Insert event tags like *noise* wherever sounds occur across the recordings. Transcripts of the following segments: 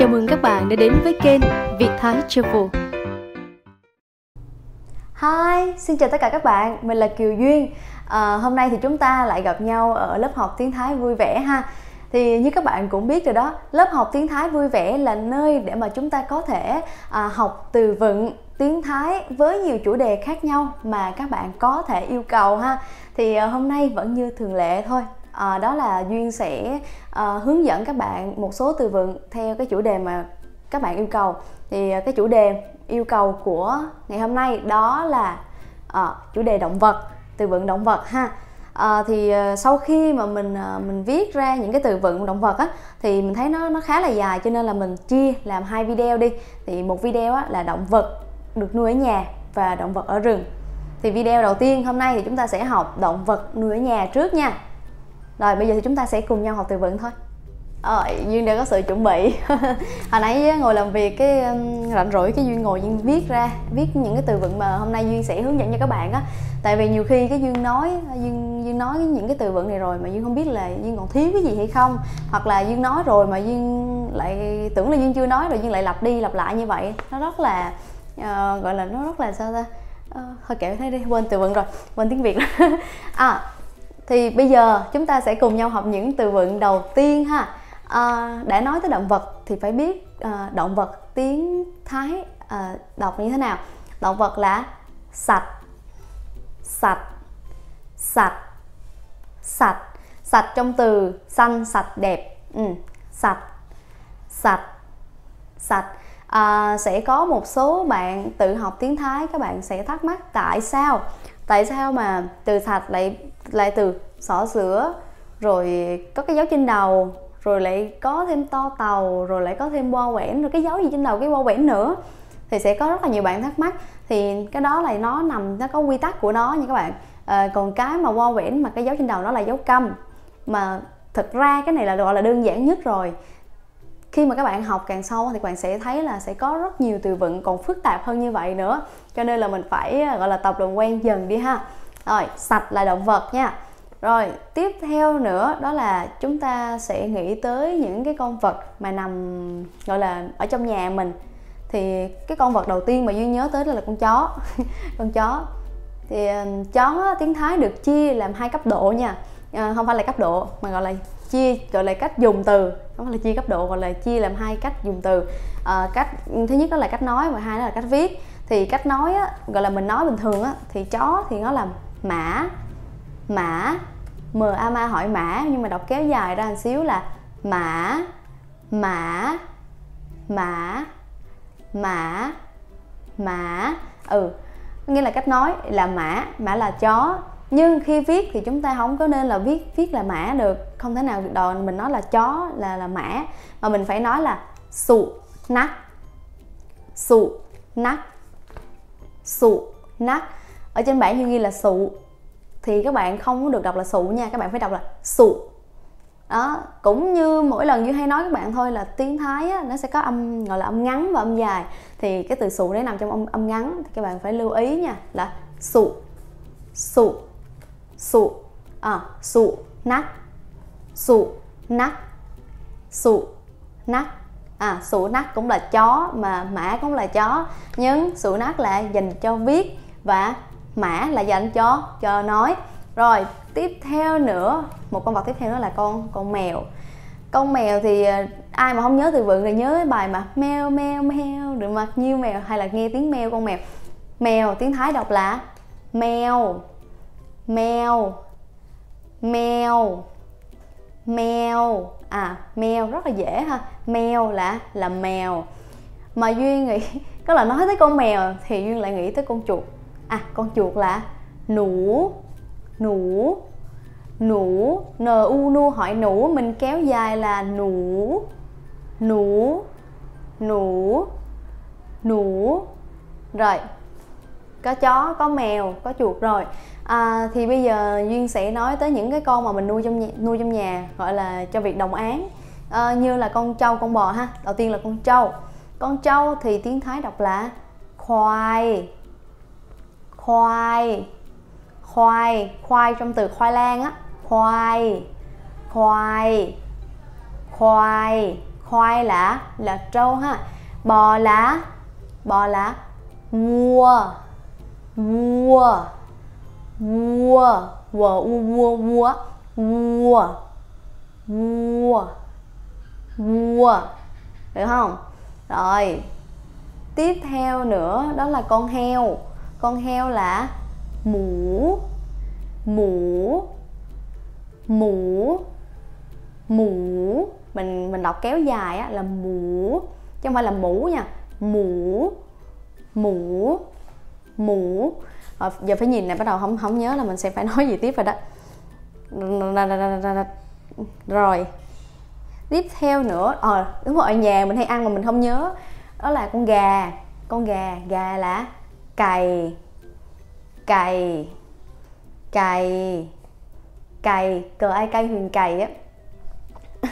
Chào mừng các bạn đã đến với kênh Việt Thái Travel. Hi, xin chào tất cả các bạn, mình là Kiều Duyên. À, hôm nay thì chúng ta lại gặp nhau ở lớp học tiếng Thái vui vẻ ha. Thì như các bạn cũng biết rồi đó, lớp học tiếng Thái vui vẻ là nơi để mà chúng ta có thể à, học từ vựng tiếng Thái với nhiều chủ đề khác nhau mà các bạn có thể yêu cầu ha. Thì à, hôm nay vẫn như thường lệ thôi, à, đó là duyên sẽ à, hướng dẫn các bạn một số từ vựng theo cái chủ đề mà các bạn yêu cầu. Thì ờ, cái chủ đề yêu cầu của ngày hôm nay đó là à, chủ đề động vật từ vựng động vật ha. À, thì sau khi mà mình mình viết ra những cái từ vựng động vật á thì mình thấy nó nó khá là dài cho nên là mình chia làm hai video đi. Thì một video á, là động vật được nuôi ở nhà và động vật ở rừng. Thì video đầu tiên hôm nay thì chúng ta sẽ học động vật nuôi ở nhà trước nha rồi bây giờ thì chúng ta sẽ cùng nhau học từ vựng thôi. Ờ, Duyên đã có sự chuẩn bị. *laughs* Hồi nãy ngồi làm việc cái rảnh rỗi cái Duyên ngồi Duyên viết ra Viết những cái từ vựng mà hôm nay Duyên sẽ hướng dẫn cho các bạn á. Tại vì nhiều khi cái Duyên nói Duyên, Duyên nói những cái từ vựng này rồi mà Duyên không biết là Duyên còn thiếu cái gì hay không Hoặc là Duyên nói rồi mà Duyên lại tưởng là Duyên chưa nói rồi Duyên lại lặp đi lặp lại như vậy. Nó rất là uh, gọi là nó rất là sao ta? Uh, Thôi kệ thế đi, quên từ vựng rồi, quên tiếng Việt. *laughs* À thì bây giờ chúng ta sẽ cùng nhau học những từ vựng đầu tiên ha. À, để nói tới động vật thì phải biết à, động vật tiếng thái à, đọc như thế nào? Động vật là sạch sạch sạch sạch. Sạch trong từ xanh sạch đẹp. Ừ, sạch sạch sạch. À, sẽ có một số bạn tự học tiếng thái các bạn sẽ thắc mắc tại sao? Tại sao mà từ sạch lại lại từ xỏ sữa rồi có cái dấu trên đầu rồi lại có thêm to tàu rồi lại có thêm bo quẻn rồi cái dấu gì trên đầu cái bo quẻn nữa. Thì sẽ có rất là nhiều bạn thắc mắc. Thì cái đó là nó nằm nó có quy tắc của nó nha các bạn. À, còn cái mà bo quẻn mà cái dấu trên đầu nó là dấu câm. Mà thực ra cái này là gọi là đơn giản nhất rồi. Khi mà các bạn học càng sâu thì các bạn sẽ thấy là sẽ có rất nhiều từ vựng còn phức tạp hơn như vậy nữa. Cho nên là mình phải ờ, gọi là tập làm quen dần đi ha rồi sạch là động vật nha. Rồi tiếp theo nữa đó là chúng ta sẽ nghĩ tới những cái con vật mà nằm gọi là ở trong nhà mình. Thì cái con vật đầu tiên mà duy nhớ tới đó là con chó. *laughs* Con chó. Thì chó tiếng thái được chia làm hai cấp độ nha. À, không phải là cấp độ mà gọi là chia gọi là cách dùng từ. Không phải là chia cấp độ gọi là chia làm hai cách dùng từ. À, cách thứ nhất đó là cách nói và hai đó là cách viết. Thì cách nói á, gọi là mình nói bình thường á, thì chó thì nó làm mã. Mã. M a ma hỏi mã, nhưng mà đọc kéo dài ra một xíu là mã. Mã. Mã. Mã. Mã. Ừ nghĩa là cách nói là mã. Mã là chó. Nhưng khi viết thì chúng ta không có nên là viết viết là mã được. Không thể nào đòi mình nói là chó, là là mã. Mà mình phải nói là sụ nắc. Sụ nắc. Sụ nắc ở trên bảng như ghi là sụ. Thì các bạn không có được đọc là sụ nha các bạn phải đọc là sụ. Đó cũng như mỗi lần như hay nói các bạn thôi là tiếng thái á, nó sẽ có âm gọi là âm ngắn và âm dài. Thì cái từ sụ đấy nằm trong âm âm ngắn thì các bạn phải lưu ý nha là sụ sụ sụ à, sụ nắc sụ nắc sụ nắc. À sụ nắc cũng là chó mà mã cũng là chó nhưng sụ nắc là dành cho viết và mã là dành cho cho nói. Rồi, tiếp theo nữa, một con vật tiếp theo đó là con con mèo. Con mèo thì à, ai mà không nhớ từ vựng thì nhớ cái bài mà meo meo meo được mặt nhiêu mèo, hay là nghe tiếng meo con mèo. Mèo, tiếng thái đọc là mèo mèo mèo mèo. À mèo rất là dễ ha. Mèo là là mèo. Mà duyên nghĩ, *laughs* có là nói tới con mèo thì duyên lại nghĩ tới con chuột à con chuột là nũ nũ nũ n u nu hỏi nũ mình kéo dài là nũ nũ nũ nũ. Rồi có chó có mèo có chuột rồi. À, thì bây giờ duyên sẽ nói tới những cái con mà mình nuôi trong nhà, nuôi trong nhà gọi là cho việc đồng án à, ờ, như là con trâu con bò ha. Đầu tiên là con trâu. Con trâu thì tiếng thái đọc là khoai khoai. Khoai. Khoai trong từ khoai lang á. Khoai. Khoai. Khoai. Khoai là là trâu ha. Bò lá bò lá mua. Mua. Mua. Vua mua mua. Mua. Mua. Mua. Được không? Rồi. Tiếp theo nữa đó là con heo con heo là mũ mũ mũ mũ. Mình mình đọc kéo dài á là mũ chứ không phải là mũ nha. Mũ mũ mũ. À, giờ phải nhìn này bắt đầu không không nhớ là mình sẽ phải *laughs* nói gì tiếp rồi đó. Rồi tiếp theo nữa. Ờ à, đúng rồi ở nhà mình hay ăn mà mình không nhớ. Đó là con gà. Con gà gà là cày cày cày cày cờ ai cay huyền cày á. *laughs*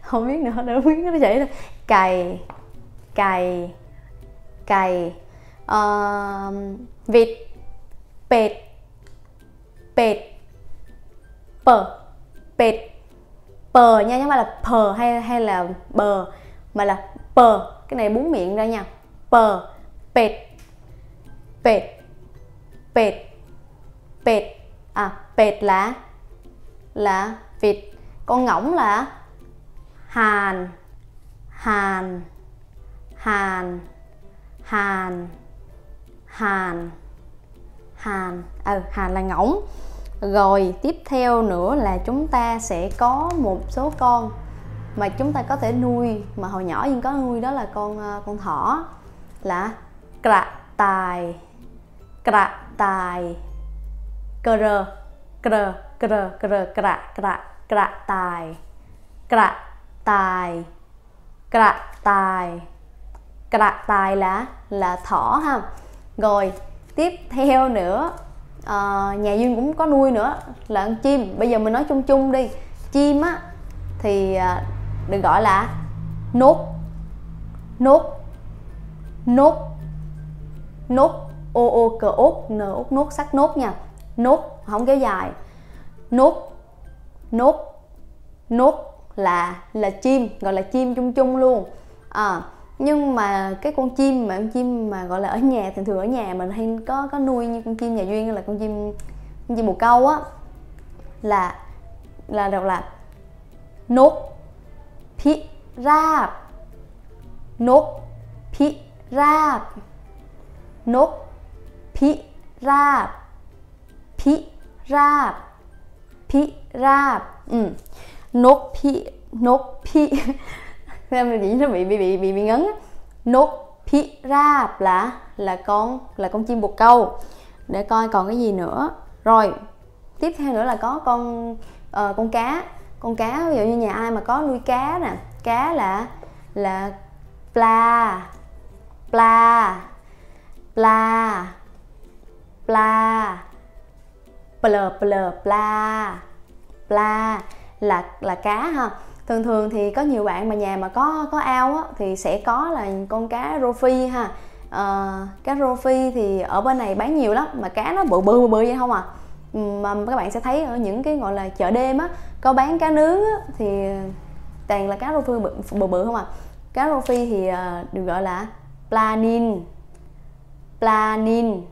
Không biết nữa đâu biết nó vậy đâu. Cày cày cày uh, vịt pệt pệt pờ pệt pờ nha chứ không phải là pờ hay hay là bờ mà là pờ. Cái này búng miệng ra nha. Pờ pệt pệt pệt pệt à pệt là? Là vịt. Con ngỗng là? Hàn. Hàn. Hàn. Hàn. Hàn. Hàn. Ừ hàn là ngỗng. Rồi, tiếp theo nữa là chúng ta sẽ có một số con mà chúng ta có thể nuôi. Mà hồi nhỏ nhưng có nuôi đó là con ờ, con thỏ. Là cạ tài กระต่ายกระกระกระกระกระกระกระต่ายกระต่ายกระต่ายกระต่าย là là thỏ ha rồi tiếp theo nữa à, nhà duyên cũng có nuôi nữa là ăn chim. Bây giờ mình nói chung chung đi. Chim á thì ờ, được gọi là nốt. Nốt. Nốt. Nốt ô ô cờ ốt n ốt nốt sắc nốt nha. Nốt không kéo dài. Nốt nốt nốt là là chim gọi là chim chung chung luôn. À, nhưng mà cái con chim mà con chim mà gọi là ở nhà thường thường ở nhà mình hay có có nuôi như con chim nhà duyên là con chim con chim bồ câu á là là đọc là nốt pi ra nốt pi ra nốt pi ráp pi ráp pi ráp nốt pi nốt pi em gì nó bị bị bị bị, bị ngấn nốt pi ráp là là con là con chim bồ câu. Để coi còn cái gì nữa. Rồi tiếp theo nữa là có con uh, con cá. Con cá ví dụ như nhà ai mà có nuôi cá nè cá là là pla pla pla pla. Pla. Pla là là cá ha. Thường thường thì có nhiều bạn mà nhà mà có có ao á, thì sẽ có là con cá rô phi ha. Uh, cá rô phi thì ở bên này bán nhiều lắm mà cá nó bự bự bự, bự vậy không à. Mà các bạn sẽ thấy ở những cái gọi là chợ đêm á có bán cá nướng á, thì toàn là cá rô phi bự, bự bự không à. Cá rô phi thì uh, được gọi là planin. Planin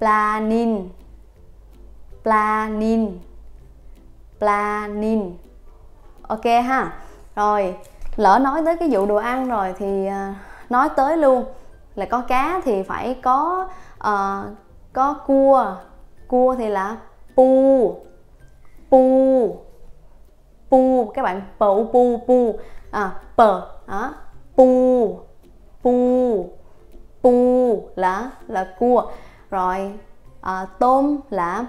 planin. Planin. Planin. Ok ha. Rồi lỡ nói tới cái vụ đồ ăn rồi thì à, nói tới luôn. Là có cá thì phải có uh, có cua. Cua thì là pu. Pu. Pu. Các bạn pu pu pu. À p đó pu. Pu. Pu là là cua rồi à, tôm là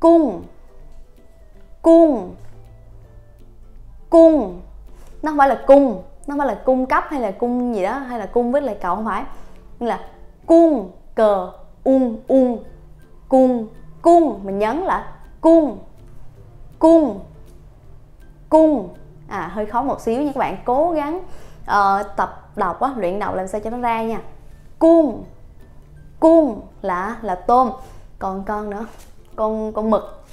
cung. Cung. Cung. Nó không phải là cung nó không phải là cung cấp hay là cung gì đó hay là cung với lại cậu không phải. Nên là cung cờ ung ung. Cung cung mình nhấn là cung. Cung. Cung. À hơi khó một xíu nhưng các bạn. Cố gắng uh, tập đọc á luyện đọc làm sao cho nó ra nha. Cung cung là là tôm. Còn con nữa. Con con mực.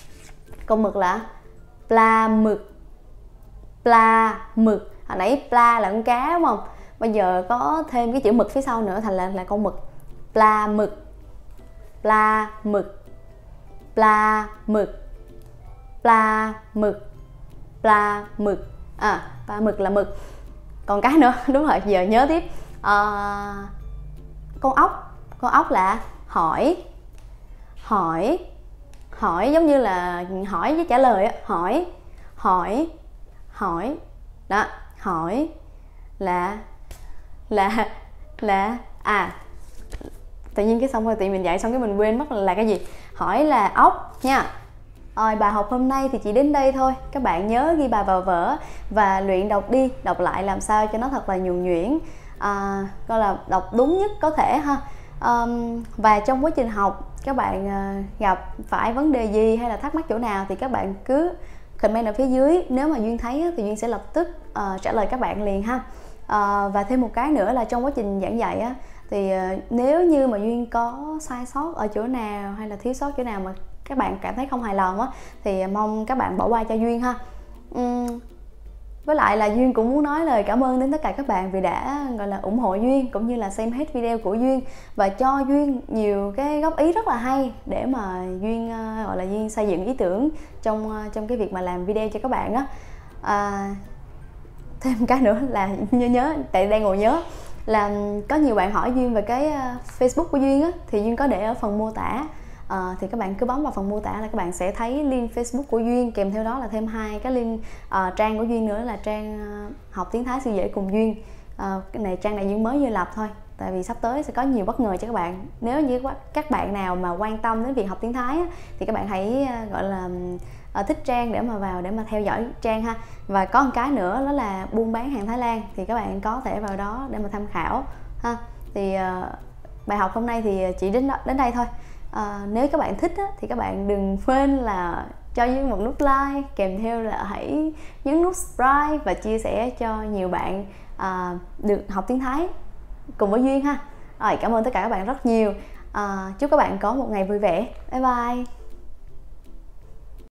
Con mực là pla mực. Pla mực. Hồi nãy pla là con cá đúng không? Bây giờ có thêm cái chữ mực phía sau nữa thành là là con mực. Pla mực. Pla mực. Pla mực. Pla mực. Pla mực. À pla mực là mực. Còn cái nữa. *laughs* Đúng rồi giờ nhớ tiếp. À, con ốc con ốc là hỏi hỏi hỏi giống như là hỏi với trả lời hỏi hỏi hỏi đó hỏi là là là à tự nhiên cái xong rồi tự mình dạy xong cái mình quên mất là, là cái gì. Hỏi là ốc nha. Rồi bài học hôm nay thì chỉ đến đây thôi. Các bạn nhớ ghi bài vào vở và luyện đọc đi đọc lại làm sao cho nó thật là nhuần nhuyễn. À, gọi là đọc đúng nhất có thể ha um, và trong quá trình học các bạn uh, gặp phải vấn đề gì hay là thắc mắc chỗ nào thì các bạn cứ comment ở phía dưới. Nếu mà duyên thấy thì duyên sẽ lập tức uh, trả lời các bạn liền ha. Uh, và thêm một cái nữa là trong quá trình giảng dạy á thì uh, nếu như mà duyên có sai sót ở chỗ nào hay là thiếu sót chỗ nào mà các bạn cảm thấy không hài lòng á thì mong các bạn bỏ qua cho duyên ha. Um, với lại là duyên cũng muốn nói lời cảm ơn đến tất cả các bạn vì đã gọi là ủng hộ duyên cũng như là xem hết video của duyên và cho duyên nhiều cái góp ý rất là hay để mà duyên ờ, gọi là duyên xây dựng ý tưởng trong ờ, trong cái việc mà làm video cho các bạn á. À, thêm cái nữa là *laughs* nhớ nhớ tại đang ngồi nhớ là có nhiều bạn hỏi duyên về cái ờ, facebook của duyên á thì duyên có để ở phần mô tả uh, thì các bạn cứ bấm vào phần mô tả là các bạn sẽ thấy link Facebook của Duyên. Kèm theo đó là thêm hai cái link uh, trang của Duyên nữa là trang uh, học tiếng Thái siêu dễ cùng Duyên. Uh, cái này trang này Duyên mới vừa lập thôi tại vì sắp tới sẽ có nhiều bất ngờ cho các bạn. Nếu như các bạn nào mà quan tâm đến việc học tiếng Thái á, thì các bạn hãy uh, gọi là uh, thích trang để mà vào để mà theo dõi trang ha. Và có một cái nữa đó là buôn bán hàng Thái Lan thì các bạn có thể vào đó để mà tham khảo ha. Thì uh, bài học hôm nay thì chỉ đến đó, đến đây thôi à, nếu các bạn thích á, thì các bạn đừng quên là cho duyên một nút like kèm theo là hãy nhấn nút subscribe và chia sẻ cho nhiều bạn à, được học tiếng thái cùng với duyên ha. Rồi cảm ơn tất cả các bạn rất nhiều. À, chúc các bạn có một ngày vui vẻ. Bye bye.